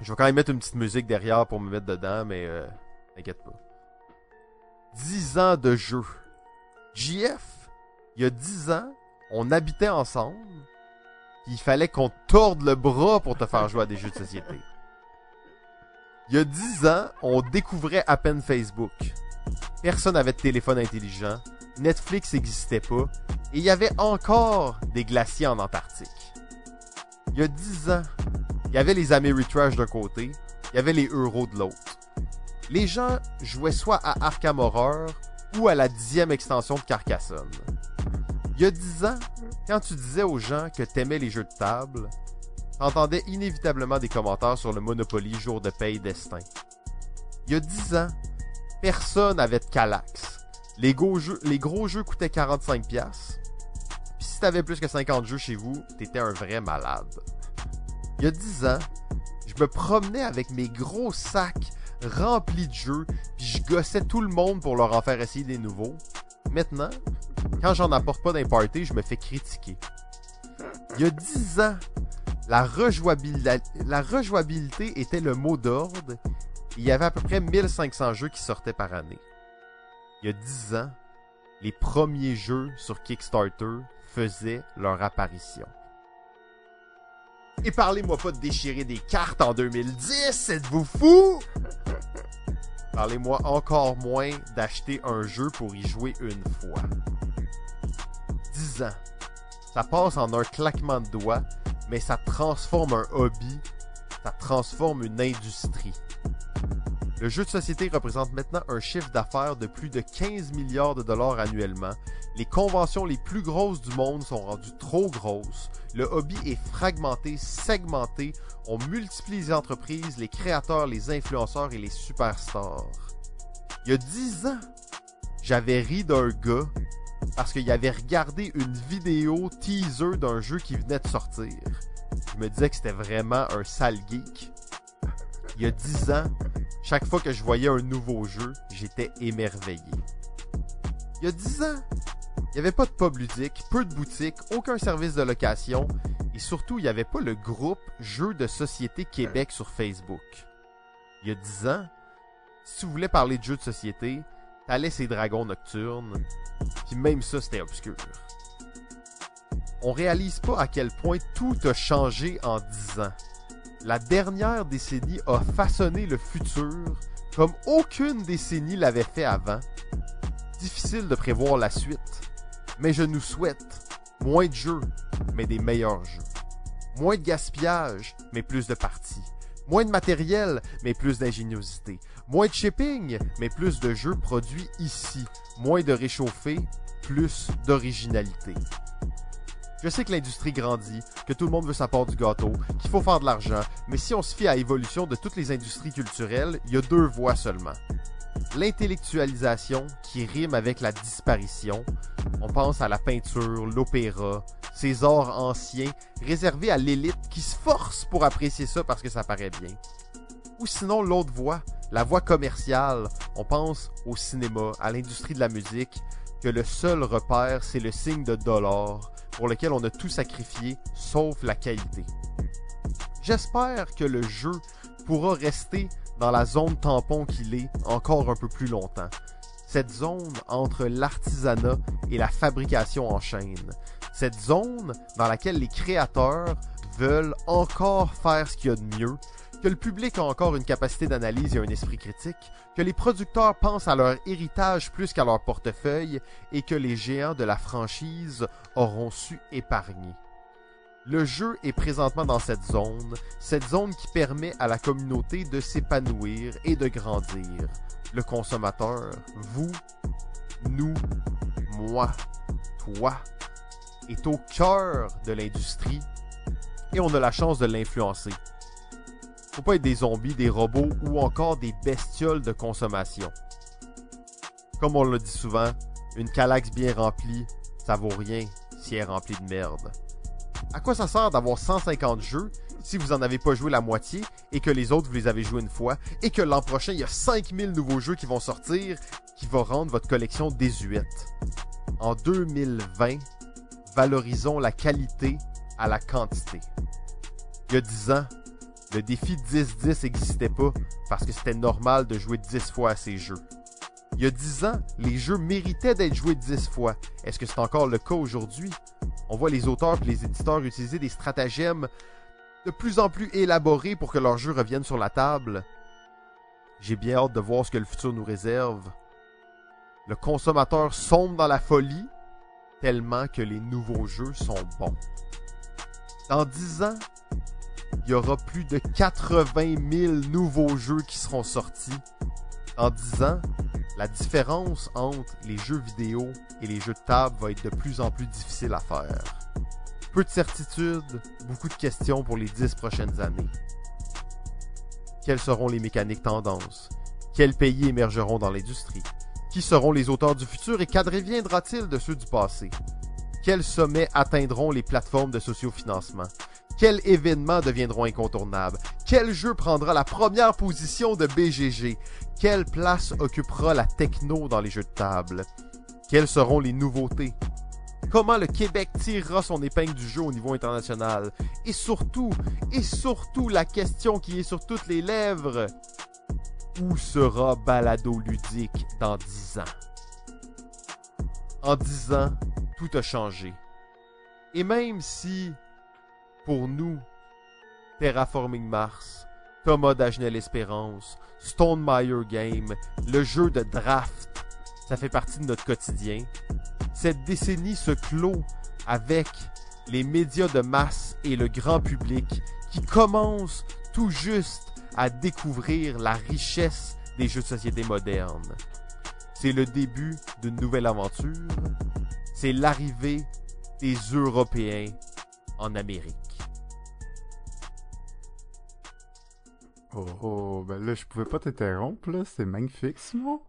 Je vais quand même mettre une petite musique derrière pour me mettre dedans, mais euh, t'inquiète pas. 10 ans de jeu. JF, il y a 10 ans, on habitait ensemble, il fallait qu'on torde le bras pour te faire jouer à des jeux de société. Il y a 10 ans, on découvrait à peine Facebook. Personne n'avait de téléphone intelligent, Netflix n'existait pas, et il y avait encore des glaciers en Antarctique. Il y a 10 ans, il y avait les Ameritrash d'un côté, il y avait les Euros de l'autre. Les gens jouaient soit à Arkham Horror ou à la dixième extension de Carcassonne. Il y a 10 ans, quand tu disais aux gens que t'aimais les jeux de table, t'entendais inévitablement des commentaires sur le Monopoly jour de paye destin. Il y a 10 ans, personne n'avait de Calax. Les gros jeux, les gros jeux coûtaient 45$. Puis si t'avais plus que 50 jeux chez vous, t'étais un vrai malade. Il y a 10 ans, je me promenais avec mes gros sacs remplis de jeux, puis je gossais tout le monde pour leur en faire essayer des nouveaux. Maintenant, quand j'en apporte pas d'un party, je me fais critiquer. Il y a 10 ans, la rejouabilité, était le mot d'ordre. Il y avait à peu près 1500 jeux qui sortaient par année. Il y a 10 ans, les premiers jeux sur Kickstarter faisaient leur apparition. Et parlez-moi pas de déchirer des cartes en 2010, êtes-vous fou? Parlez-moi encore moins d'acheter un jeu pour y jouer une fois. 10 ans. Ça passe en un claquement de doigts, mais ça transforme un hobby, ça transforme une industrie. Le jeu de société représente maintenant un chiffre d'affaires de plus de 15 milliards de dollars annuellement. Les conventions les plus grosses du monde sont rendues trop grosses. Le hobby est fragmenté, segmenté. On multiplie les entreprises, les créateurs, les influenceurs et les superstars. Il y a 10 ans, j'avais ri d'un gars parce qu'il avait regardé une vidéo teaser d'un jeu qui venait de sortir. Je me disais que c'était vraiment un sale geek. Il y a 10 ans, chaque fois que je voyais un nouveau jeu, j'étais émerveillé. Il y a 10 ans, il n'y avait pas de pub ludique, peu de boutiques, aucun service de location et surtout, il n'y avait pas le groupe Jeux de Société Québec sur Facebook. Il y a 10 ans, si tu voulais parler de jeux de société, t'allais ces dragons nocturnes, puis même ça c'était obscur. On réalise pas à quel point tout a changé en 10 ans. La dernière décennie a façonné le futur comme aucune décennie l'avait fait avant. Difficile de prévoir la suite, mais je nous souhaite moins de jeux, mais des meilleurs jeux. Moins de gaspillage, mais plus de parties. Moins de matériel, mais plus d'ingéniosité. Moins de shipping, mais plus de jeux produits ici. Moins de réchauffé, plus d'originalité. Je sais que l'industrie grandit, que tout le monde veut sa part du gâteau, qu'il faut faire de l'argent, mais si on se fie à l'évolution de toutes les industries culturelles, il y a deux voies seulement. L'intellectualisation qui rime avec la disparition. On pense à la peinture, l'opéra, ces arts anciens réservés à l'élite qui se force pour apprécier ça parce que ça paraît bien. Ou sinon l'autre voie, la voie commerciale. On pense au cinéma, à l'industrie de la musique, que le seul repère c'est le signe de dollar pour lequel on a tout sacrifié sauf la qualité. J'espère que le jeu pourra rester dans la zone tampon qu'il est encore un peu plus longtemps. Cette zone entre l'artisanat et la fabrication en chaîne. Cette zone dans laquelle les créateurs veulent encore faire ce qu'il y a de mieux, que le public a encore une capacité d'analyse et un esprit critique, que les producteurs pensent à leur héritage plus qu'à leur portefeuille et que les géants de la franchise auront su épargner. Le jeu est présentement dans cette zone, cette zone qui permet à la communauté de s'épanouir et de grandir. Le consommateur, vous, nous, moi, toi, est au cœur de l'industrie et on a la chance de l'influencer. Faut pas être des zombies, des robots ou encore des bestioles de consommation. Comme on le dit souvent, une calax bien remplie, ça vaut rien si elle est remplie de merde. À quoi ça sert d'avoir 150 jeux si vous en avez pas joué la moitié et que les autres vous les avez joués une fois et que l'an prochain il y a 5000 nouveaux jeux qui vont sortir qui vont rendre votre collection désuète? En 2020, valorisons la qualité à la quantité. Il y a 10 ans, Le défi 10-10 n'existait pas parce que c'était normal de jouer 10 fois à ces jeux. Il y a 10 ans, les jeux méritaient d'être joués 10 fois. Est-ce que c'est encore le cas aujourd'hui? On voit les auteurs et les éditeurs utiliser des stratagèmes de plus en plus élaborés pour que leurs jeux reviennent sur la table. J'ai bien hâte de voir ce que le futur nous réserve. Le consommateur sombre dans la folie tellement que les nouveaux jeux sont bons. Dans 10 ans, il y aura plus de 80 000 nouveaux jeux qui seront sortis. En 10 ans, la différence entre les jeux vidéo et les jeux de table va être de plus en plus difficile à faire. Peu de certitudes, beaucoup de questions pour les 10 prochaines années. Quelles seront les mécaniques tendances? Quels pays émergeront dans l'industrie? Qui seront les auteurs du futur et qu'adviendra-t-il de ceux du passé? Quels sommets atteindront les plateformes de sociofinancement? Quels événements deviendront incontournables? Quel jeu prendra la première position de BGG? Quelle place occupera la techno dans les jeux de table? Quelles seront les nouveautés? Comment le Québec tirera son épingle du jeu au niveau international? Et surtout, et surtout la question qui est sur toutes les lèvres, où sera Balado Ludique dans 10 ans? En 10 ans, tout a changé. Et même si pour nous, Terraforming Mars, Thomas Dagenel Espérance, Stone Meyer Game, le jeu de draft, ça fait partie de notre quotidien. Cette décennie se clôt avec les médias de masse et le grand public qui commencent tout juste à découvrir la richesse des jeux de société modernes. C'est le début d'une nouvelle aventure. C'est l'arrivée des Européens en Amérique. Oh, oh, ben là, je pouvais pas t'interrompre, là. C'est magnifique, Simon.